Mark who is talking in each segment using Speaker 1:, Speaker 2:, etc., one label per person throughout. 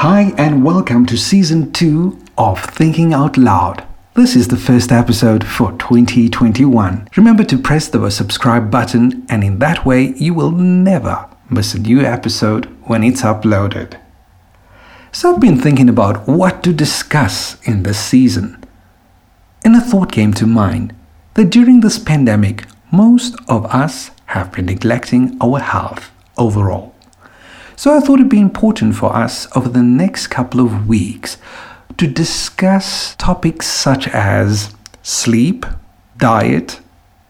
Speaker 1: Hi, and welcome to season two of Thinking Out Loud. This is the first episode for 2021. Remember to press the subscribe button, and in that way, you will never miss a new episode when it's uploaded. So, I've been thinking about what to discuss in this season. And a thought came to mind that during this pandemic, most of us have been neglecting our health overall. So I thought it'd be important for us over the next couple of weeks to discuss topics such as sleep, diet,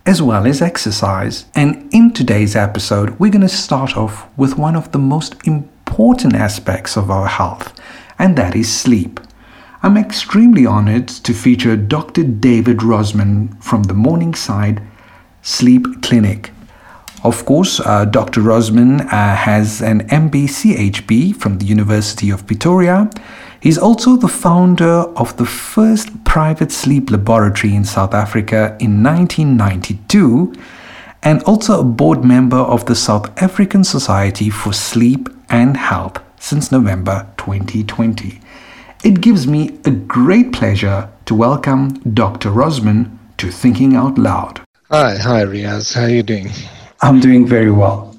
Speaker 1: as well as exercise. And in today's episode, we're going to start off with one of the most important aspects of our health, and that is sleep. I'm extremely honored to feature Dr. David Rosman from the Morningside Sleep Clinic. Of course, uh, Dr. Rosman uh, has an MBCHB from the University of Pretoria. He's also the founder of the first private sleep laboratory in South Africa in 1992 and also a board member of the South African Society for Sleep and Health since November 2020. It gives me a great pleasure to welcome Dr. Rosman to Thinking Out Loud.
Speaker 2: Hi, hi Riaz. How are you doing?
Speaker 1: I'm doing very well.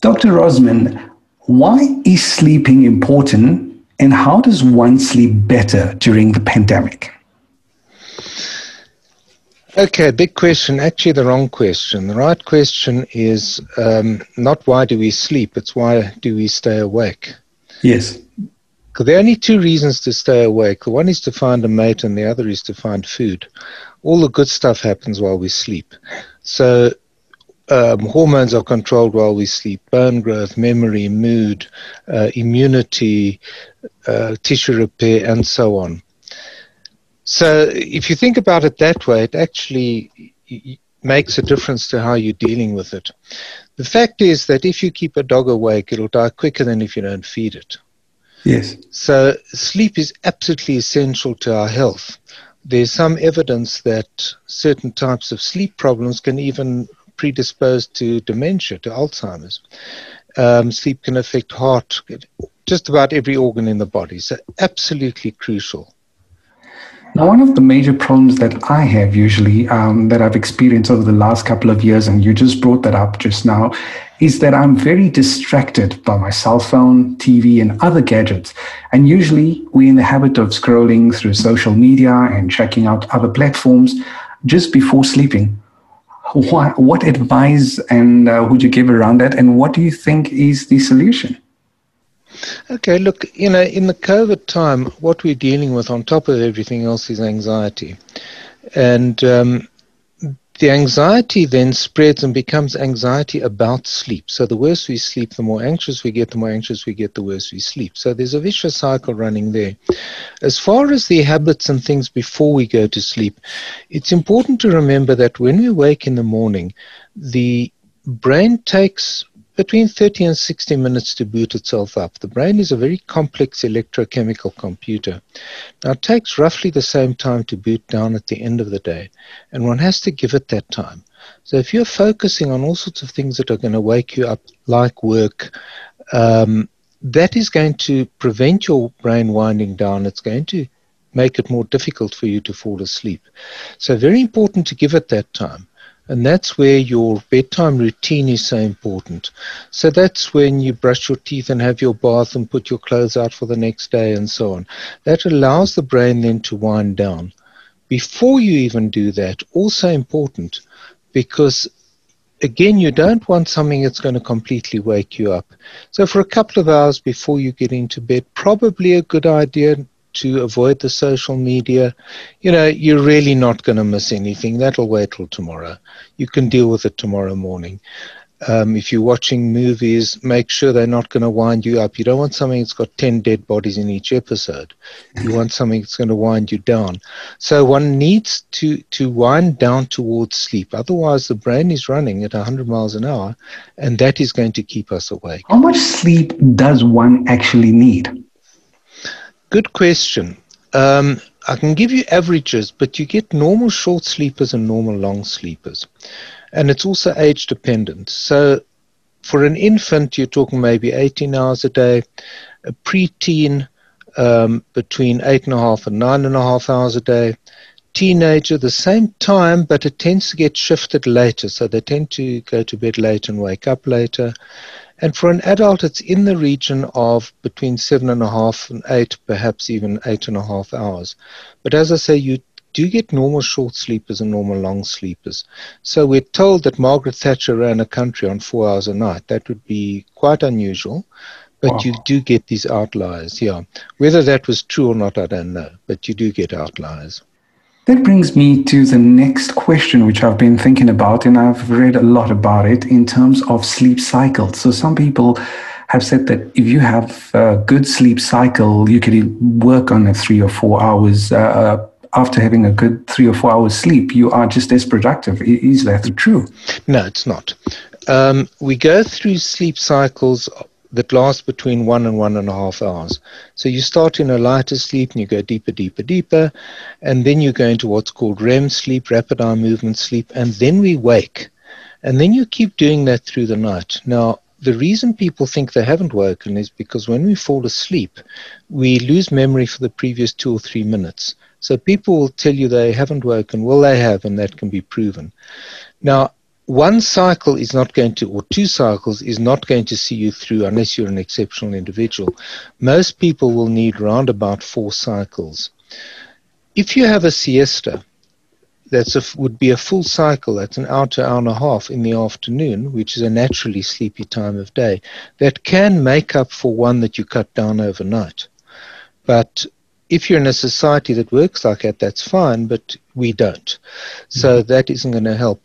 Speaker 1: Dr. Rosman, why is sleeping important and how does one sleep better during the pandemic?
Speaker 2: Okay, big question. Actually, the wrong question. The right question is um, not why do we sleep, it's why do we stay awake?
Speaker 1: Yes.
Speaker 2: There are only two reasons to stay awake. One is to find a mate, and the other is to find food. All the good stuff happens while we sleep. So um, hormones are controlled while we sleep bone growth, memory, mood, uh, immunity, uh, tissue repair, and so on. So, if you think about it that way, it actually makes a difference to how you're dealing with it. The fact is that if you keep a dog awake, it'll die quicker than if you don't feed it.
Speaker 1: Yes.
Speaker 2: So, sleep is absolutely essential to our health. There's some evidence that certain types of sleep problems can even predisposed to dementia, to Alzheimer's. Um, sleep can affect heart, just about every organ in the body. So, absolutely crucial.
Speaker 1: Now, one of the major problems that I have usually um, that I've experienced over the last couple of years, and you just brought that up just now, is that I'm very distracted by my cell phone, TV, and other gadgets. And usually we're in the habit of scrolling through social media and checking out other platforms just before sleeping what, what advice and uh, would you give around that? And what do you think is the solution?
Speaker 2: Okay look you know in the covid time what we're dealing with on top of everything else is anxiety. And um, the anxiety then spreads and becomes anxiety about sleep. So the worse we sleep, the more anxious we get, the more anxious we get, the worse we sleep. So there's a vicious cycle running there. As far as the habits and things before we go to sleep, it's important to remember that when we wake in the morning, the brain takes between 30 and 60 minutes to boot itself up. The brain is a very complex electrochemical computer. Now, it takes roughly the same time to boot down at the end of the day, and one has to give it that time. So, if you're focusing on all sorts of things that are going to wake you up, like work, um, that is going to prevent your brain winding down. It's going to make it more difficult for you to fall asleep. So, very important to give it that time. And that's where your bedtime routine is so important. So that's when you brush your teeth and have your bath and put your clothes out for the next day and so on. That allows the brain then to wind down. Before you even do that, also important because again, you don't want something that's going to completely wake you up. So, for a couple of hours before you get into bed, probably a good idea to avoid the social media, you know, you're really not going to miss anything. That'll wait till tomorrow. You can deal with it tomorrow morning. Um, if you're watching movies, make sure they're not going to wind you up. You don't want something that's got 10 dead bodies in each episode. You want something that's going to wind you down. So one needs to, to wind down towards sleep. Otherwise, the brain is running at 100 miles an hour, and that is going to keep us awake.
Speaker 1: How much sleep does one actually need?
Speaker 2: Good question. Um, I can give you averages, but you get normal short sleepers and normal long sleepers. And it's also age dependent. So for an infant, you're talking maybe 18 hours a day. A preteen, um, between eight and a half and nine and a half hours a day. Teenager, the same time, but it tends to get shifted later. So they tend to go to bed late and wake up later. And for an adult, it's in the region of between seven and a half and eight, perhaps even eight and a half hours. But as I say, you do get normal short sleepers and normal long sleepers. So we're told that Margaret Thatcher ran a country on four hours a night. That would be quite unusual. But wow. you do get these outliers, yeah. Whether that was true or not, I don't know. But you do get outliers.
Speaker 1: That brings me to the next question, which I've been thinking about, and I've read a lot about it in terms of sleep cycles. So, some people have said that if you have a good sleep cycle, you can work on a three or four hours. Uh, after having a good three or four hours sleep, you are just as productive. Is that true?
Speaker 2: No, it's not. Um, we go through sleep cycles that last between one and one and a half hours. So you start in a lighter sleep and you go deeper, deeper, deeper, and then you go into what's called REM sleep, rapid eye movement sleep, and then we wake. And then you keep doing that through the night. Now, the reason people think they haven't woken is because when we fall asleep, we lose memory for the previous two or three minutes. So people will tell you they haven't woken. Well, they have, and that can be proven. Now, one cycle is not going to, or two cycles is not going to see you through unless you're an exceptional individual. Most people will need round about four cycles. If you have a siesta, that's a, would be a full cycle. That's an hour to hour and a half in the afternoon, which is a naturally sleepy time of day. That can make up for one that you cut down overnight. But if you're in a society that works like that, that's fine, but we don't. So mm-hmm. that isn't going to help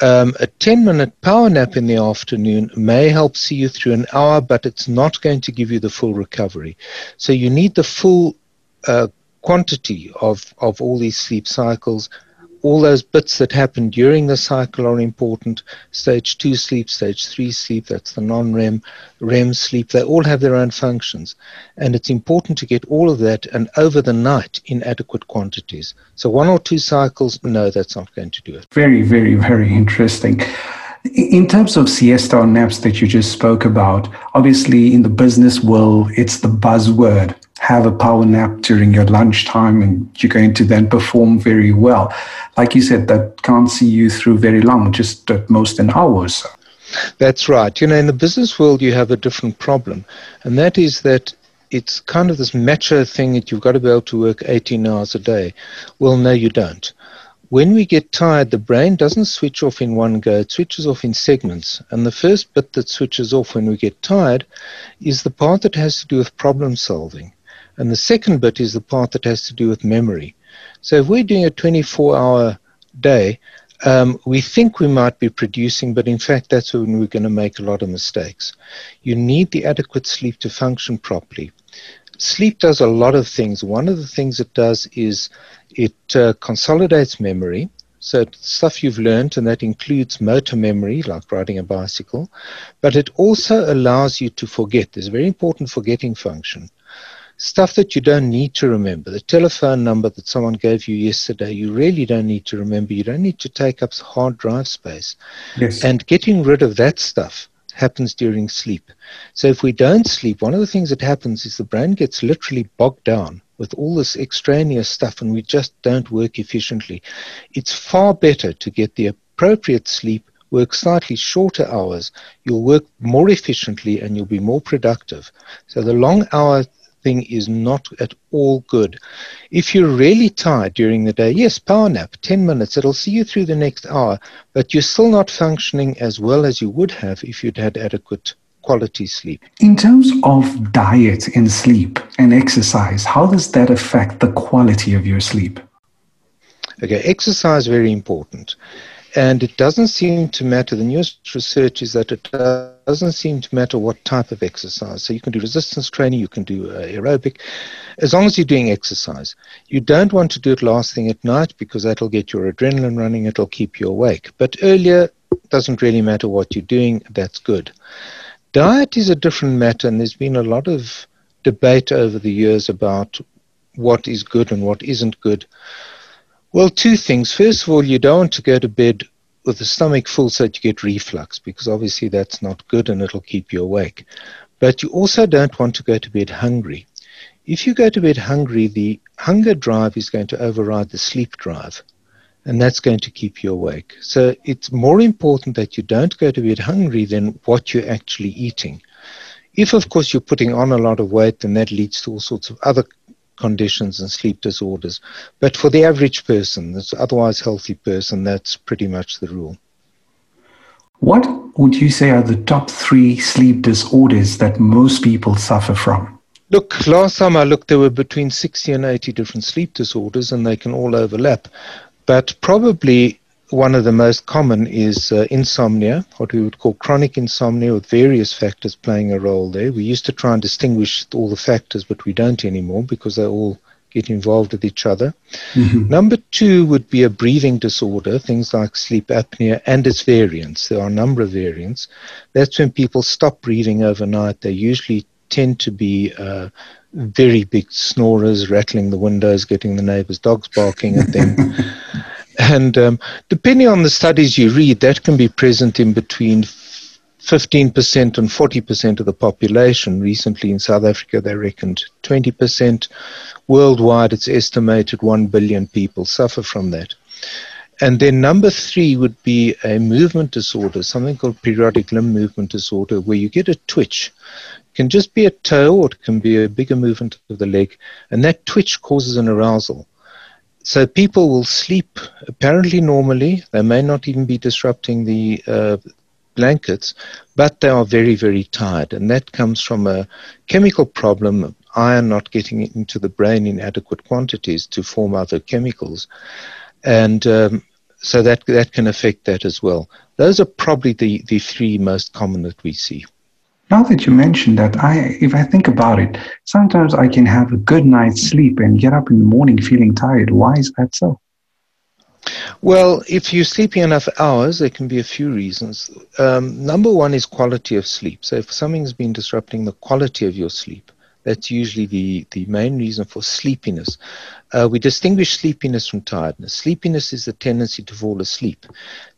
Speaker 2: um, a 10 minute power nap in the afternoon may help see you through an hour, but it's not going to give you the full recovery. So you need the full uh, quantity of, of all these sleep cycles all those bits that happen during the cycle are important. Stage two sleep, stage three sleep, that's the non REM, REM sleep, they all have their own functions. And it's important to get all of that and over the night in adequate quantities. So one or two cycles, no, that's not going to do it.
Speaker 1: Very, very, very interesting. In terms of siesta or naps that you just spoke about, obviously in the business world, it's the buzzword have a power nap during your lunchtime and you're going to then perform very well. Like you said, that can't see you through very long, just at most an hour or so.
Speaker 2: That's right. You know, in the business world, you have a different problem, and that is that it's kind of this macho thing that you've got to be able to work 18 hours a day. Well, no, you don't. When we get tired, the brain doesn't switch off in one go, it switches off in segments. And the first bit that switches off when we get tired is the part that has to do with problem solving. And the second bit is the part that has to do with memory. So if we're doing a 24 hour day, um, we think we might be producing, but in fact, that's when we're going to make a lot of mistakes. You need the adequate sleep to function properly. Sleep does a lot of things. One of the things it does is it uh, consolidates memory. So stuff you've learned, and that includes motor memory, like riding a bicycle, but it also allows you to forget. There's a very important forgetting function stuff that you don't need to remember. The telephone number that someone gave you yesterday, you really don't need to remember. You don't need to take up hard drive space. Yes. And getting rid of that stuff happens during sleep. So if we don't sleep, one of the things that happens is the brain gets literally bogged down with all this extraneous stuff and we just don't work efficiently. It's far better to get the appropriate sleep work slightly shorter hours, you'll work more efficiently and you'll be more productive. So the long hour thing is not at all good. If you're really tired during the day, yes, power nap, 10 minutes, it'll see you through the next hour, but you're still not functioning as well as you would have if you'd had adequate quality sleep.
Speaker 1: In terms of diet and sleep and exercise, how does that affect the quality of your sleep?
Speaker 2: Okay, exercise very important. And it doesn't seem to matter. The newest research is that it doesn't seem to matter what type of exercise. So you can do resistance training, you can do uh, aerobic, as long as you're doing exercise. You don't want to do it last thing at night because that'll get your adrenaline running, it'll keep you awake. But earlier, doesn't really matter what you're doing, that's good. Diet is a different matter, and there's been a lot of debate over the years about what is good and what isn't good. Well, two things. First of all, you don't want to go to bed with the stomach full so that you get reflux, because obviously that's not good and it'll keep you awake. But you also don't want to go to bed hungry. If you go to bed hungry, the hunger drive is going to override the sleep drive, and that's going to keep you awake. So it's more important that you don't go to bed hungry than what you're actually eating. If, of course, you're putting on a lot of weight, then that leads to all sorts of other conditions and sleep disorders. But for the average person, this otherwise healthy person, that's pretty much the rule.
Speaker 1: What would you say are the top three sleep disorders that most people suffer from?
Speaker 2: Look, last time I looked, there were between 60 and 80 different sleep disorders, and they can all overlap. But probably one of the most common is uh, insomnia, what we would call chronic insomnia, with various factors playing a role there. We used to try and distinguish all the factors, but we don't anymore because they all get involved with each other. Mm-hmm. Number two would be a breathing disorder, things like sleep apnea and its variants. There are a number of variants. That's when people stop breathing overnight. They usually tend to be uh, very big snorers, rattling the windows, getting the neighbors' dogs barking at them. And um, depending on the studies you read, that can be present in between 15% and 40% of the population. Recently in South Africa, they reckoned 20%. Worldwide, it's estimated 1 billion people suffer from that. And then number three would be a movement disorder, something called periodic limb movement disorder, where you get a twitch. It can just be a toe or it can be a bigger movement of the leg, and that twitch causes an arousal. So people will sleep apparently normally. They may not even be disrupting the uh, blankets, but they are very, very tired. And that comes from a chemical problem of iron not getting into the brain in adequate quantities to form other chemicals. And um, so that, that can affect that as well. Those are probably the, the three most common that we see.
Speaker 1: Now that you mentioned that, I if I think about it, sometimes I can have a good night's sleep and get up in the morning feeling tired. Why is that so?
Speaker 2: Well, if you're sleeping enough hours, there can be a few reasons. Um, number one is quality of sleep. So if something's been disrupting the quality of your sleep, that's usually the, the main reason for sleepiness. Uh, we distinguish sleepiness from tiredness. Sleepiness is the tendency to fall asleep.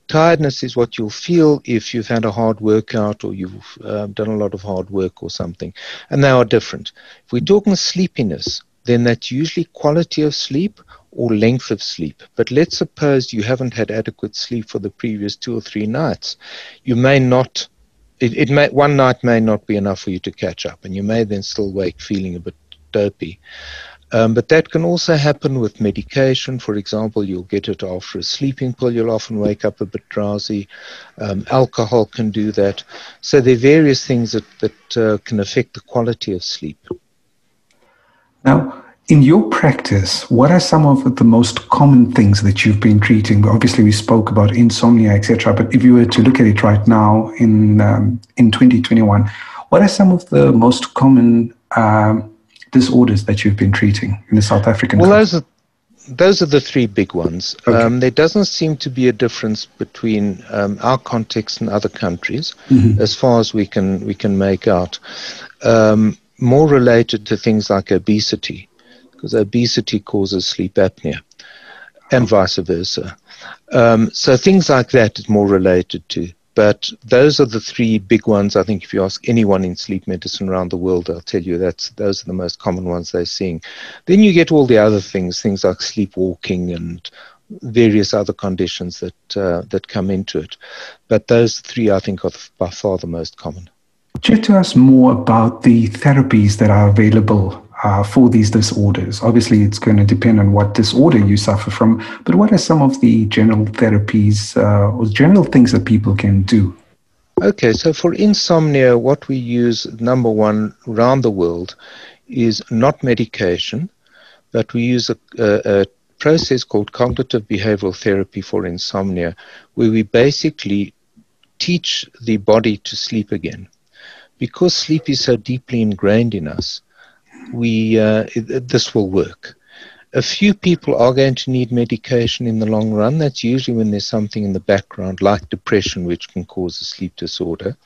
Speaker 2: Tiredness is what you'll feel if you've had a hard workout or you've um, done a lot of hard work or something. And they are different. If we're talking sleepiness, then that's usually quality of sleep or length of sleep. But let's suppose you haven't had adequate sleep for the previous two or three nights. You may not, it, it may, one night may not be enough for you to catch up, and you may then still wake feeling a bit dopey. Um, but that can also happen with medication. For example, you'll get it after a sleeping pill. You'll often wake up a bit drowsy. Um, alcohol can do that. So there are various things that, that uh, can affect the quality of sleep.
Speaker 1: Now, in your practice, what are some of the most common things that you've been treating? Obviously, we spoke about insomnia, etc. But if you were to look at it right now in um, in 2021, what are some of the most common um, disorders that you've been treating in the South African?
Speaker 2: Well, those are those are the three big ones. Okay. Um, there doesn't seem to be a difference between um, our context and other countries, mm-hmm. as far as we can we can make out. Um, more related to things like obesity, because obesity causes sleep apnea, and vice versa. Um, so things like that is more related to. But those are the three big ones. I think if you ask anyone in sleep medicine around the world, they'll tell you that's those are the most common ones they're seeing. Then you get all the other things, things like sleepwalking and various other conditions that uh, that come into it. But those three, I think, are by far the most common.
Speaker 1: Chat to us more about the therapies that are available uh, for these disorders? Obviously, it's going to depend on what disorder you suffer from, but what are some of the general therapies uh, or general things that people can do?
Speaker 2: Okay, so for insomnia, what we use, number one, around the world, is not medication, but we use a, a, a process called cognitive behavioral therapy for insomnia, where we basically teach the body to sleep again. Because sleep is so deeply ingrained in us, we uh, this will work. A few people are going to need medication in the long run. That's usually when there's something in the background, like depression, which can cause a sleep disorder.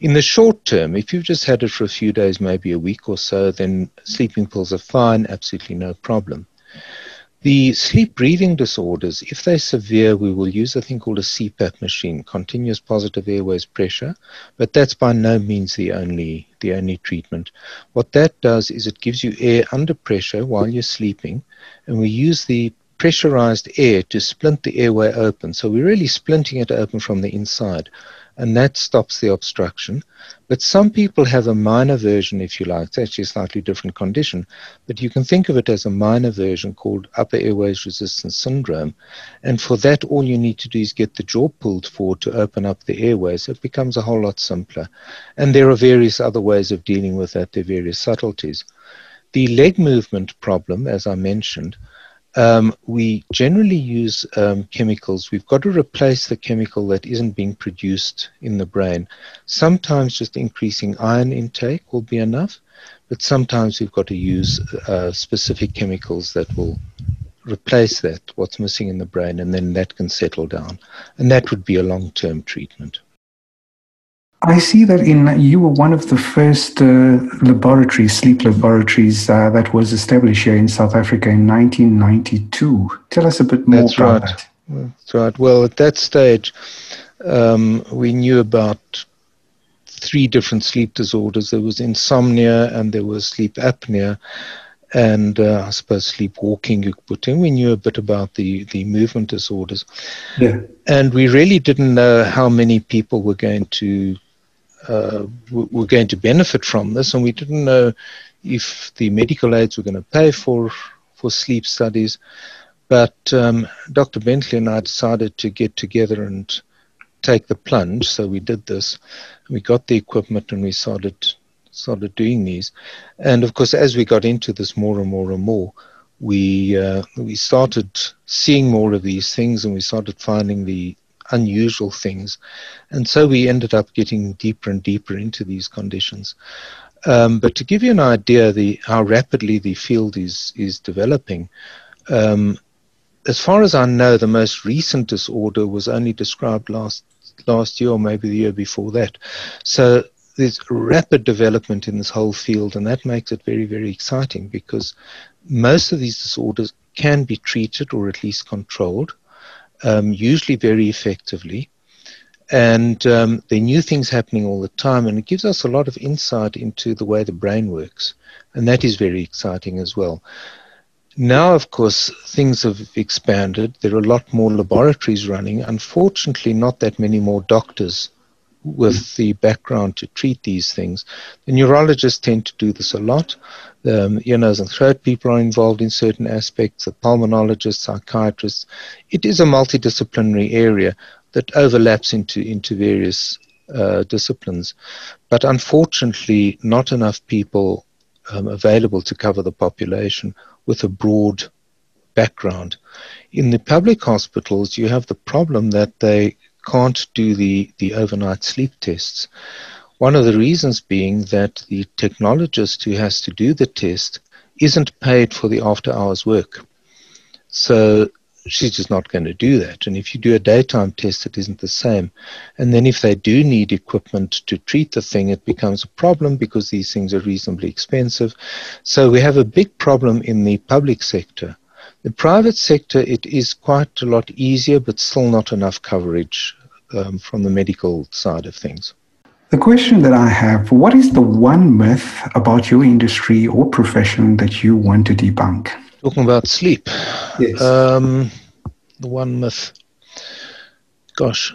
Speaker 2: In the short term, if you've just had it for a few days, maybe a week or so, then sleeping pills are fine, absolutely no problem. The sleep breathing disorders, if they're severe, we will use a thing called a CPAP machine, continuous positive airways pressure, but that's by no means the only the only treatment. What that does is it gives you air under pressure while you're sleeping, and we use the pressurized air to splint the airway open. So we're really splinting it open from the inside and that stops the obstruction. But some people have a minor version, if you like. It's actually a slightly different condition, but you can think of it as a minor version called upper airways resistance syndrome. And for that, all you need to do is get the jaw pulled forward to open up the airways. It becomes a whole lot simpler. And there are various other ways of dealing with that, there are various subtleties. The leg movement problem, as I mentioned, um, we generally use um, chemicals. We've got to replace the chemical that isn't being produced in the brain. Sometimes just increasing iron intake will be enough, but sometimes we've got to use uh, specific chemicals that will replace that, what's missing in the brain, and then that can settle down. And that would be a long term treatment.
Speaker 1: I see that in you were one of the first uh, laboratories, sleep laboratories, uh, that was established here in South Africa in 1992. Tell us a bit more
Speaker 2: That's
Speaker 1: about
Speaker 2: right.
Speaker 1: that.
Speaker 2: That's right. Well, at that stage, um, we knew about three different sleep disorders. There was insomnia, and there was sleep apnea, and uh, I suppose sleepwalking. You put in. We knew a bit about the the movement disorders,
Speaker 1: Yeah.
Speaker 2: and we really didn't know how many people were going to uh, were going to benefit from this, and we didn't know if the medical aids were going to pay for for sleep studies. But um, Dr. Bentley and I decided to get together and take the plunge. So we did this. We got the equipment and we started started doing these. And of course, as we got into this more and more and more, we uh, we started seeing more of these things, and we started finding the unusual things. And so we ended up getting deeper and deeper into these conditions. Um, but to give you an idea the how rapidly the field is is developing, um, as far as I know, the most recent disorder was only described last last year or maybe the year before that. So there's rapid development in this whole field, and that makes it very very exciting because most of these disorders can be treated or at least controlled um, usually very effectively. And um, there are new things happening all the time, and it gives us a lot of insight into the way the brain works. And that is very exciting as well. Now, of course, things have expanded. There are a lot more laboratories running. Unfortunately, not that many more doctors with the background to treat these things. The neurologists tend to do this a lot. The um, ear, nose, and throat people are involved in certain aspects, the pulmonologists, psychiatrists. It is a multidisciplinary area that overlaps into, into various uh, disciplines. But unfortunately, not enough people um, available to cover the population with a broad background. In the public hospitals, you have the problem that they can't do the, the overnight sleep tests. One of the reasons being that the technologist who has to do the test isn't paid for the after hours work. So she's just not going to do that. And if you do a daytime test, it isn't the same. And then if they do need equipment to treat the thing, it becomes a problem because these things are reasonably expensive. So we have a big problem in the public sector. The private sector, it is quite a lot easier, but still not enough coverage um, from the medical side of things.
Speaker 1: The question that I have what is the one myth about your industry or profession that you want to debunk?
Speaker 2: Talking about sleep.
Speaker 1: Yes.
Speaker 2: Um, the one myth. Gosh.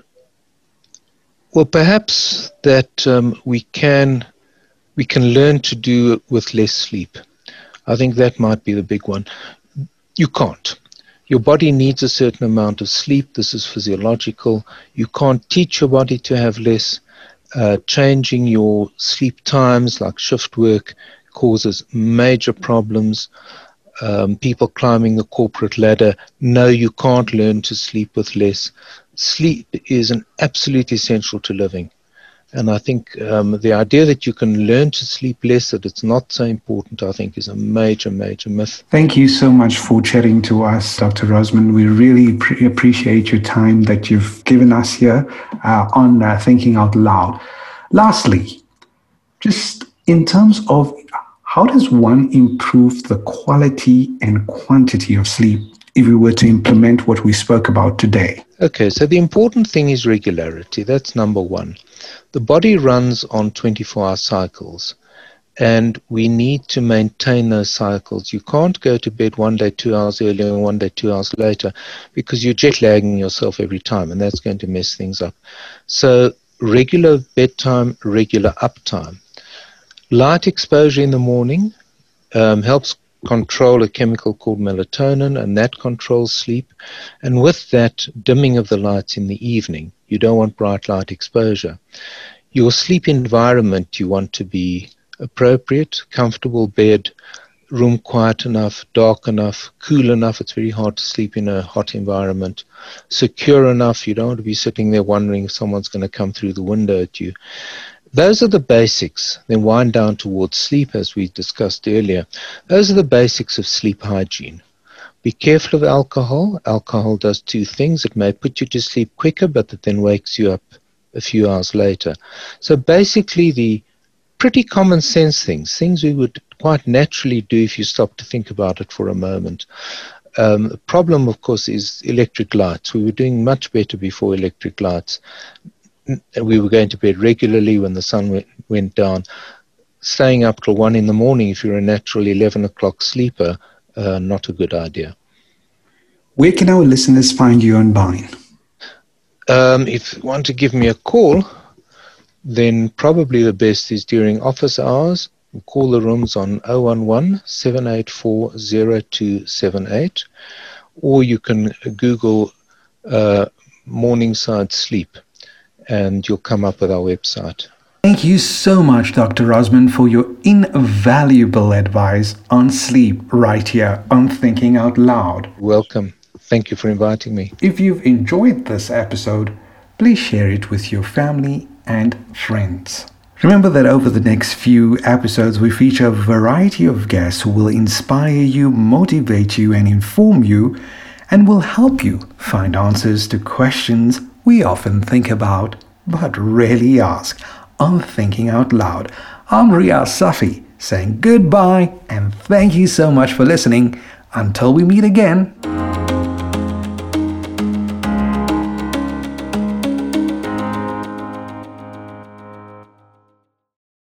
Speaker 2: Well, perhaps that um, we can we can learn to do with less sleep. I think that might be the big one. You can't. Your body needs a certain amount of sleep. This is physiological. You can't teach your body to have less. Uh, changing your sleep times, like shift work, causes major problems. Um, people climbing the corporate ladder know you can't learn to sleep with less. Sleep is an absolute essential to living. And I think um, the idea that you can learn to sleep less, that it's not so important, I think is a major, major myth.
Speaker 1: Thank you so much for chatting to us, Dr. Rosman. We really pre- appreciate your time that you've given us here uh, on uh, Thinking Out Loud. Lastly, just in terms of how does one improve the quality and quantity of sleep if we were to implement what we spoke about today?
Speaker 2: Okay, so the important thing is regularity. That's number one. The body runs on 24 hour cycles and we need to maintain those cycles. You can't go to bed one day two hours earlier and one day two hours later because you're jet lagging yourself every time, and that's going to mess things up. So, regular bedtime, regular uptime. Light exposure in the morning um, helps control a chemical called melatonin, and that controls sleep. And with that, dimming of the lights in the evening. You don't want bright light exposure. Your sleep environment you want to be appropriate, comfortable bed, room quiet enough, dark enough, cool enough. It's very hard to sleep in a hot environment. Secure enough. You don't want to be sitting there wondering if someone's going to come through the window at you. Those are the basics. Then wind down towards sleep, as we discussed earlier. Those are the basics of sleep hygiene. Be careful of alcohol. Alcohol does two things. It may put you to sleep quicker, but it then wakes you up a few hours later. So basically, the pretty common sense things, things we would quite naturally do if you stop to think about it for a moment. Um, the problem, of course, is electric lights. We were doing much better before electric lights. We were going to bed regularly when the sun went, went down. Staying up till one in the morning, if you're a natural 11 o'clock sleeper, uh, not a good idea.
Speaker 1: Where can our listeners find you online?
Speaker 2: Um, if you want to give me a call, then probably the best is during office hours. Call the rooms on 011 784 0278, or you can Google uh, Morningside Sleep and you'll come up with our website.
Speaker 1: Thank you so much, Dr. Rosman, for your invaluable advice on sleep right here on Thinking Out Loud.
Speaker 2: Welcome. Thank you for inviting me.
Speaker 1: If you've enjoyed this episode, please share it with your family and friends. Remember that over the next few episodes, we feature a variety of guests who will inspire you, motivate you, and inform you, and will help you find answers to questions we often think about but rarely ask on Thinking Out Loud. I'm Riaz Safi saying goodbye and thank you so much for listening. Until we meet again.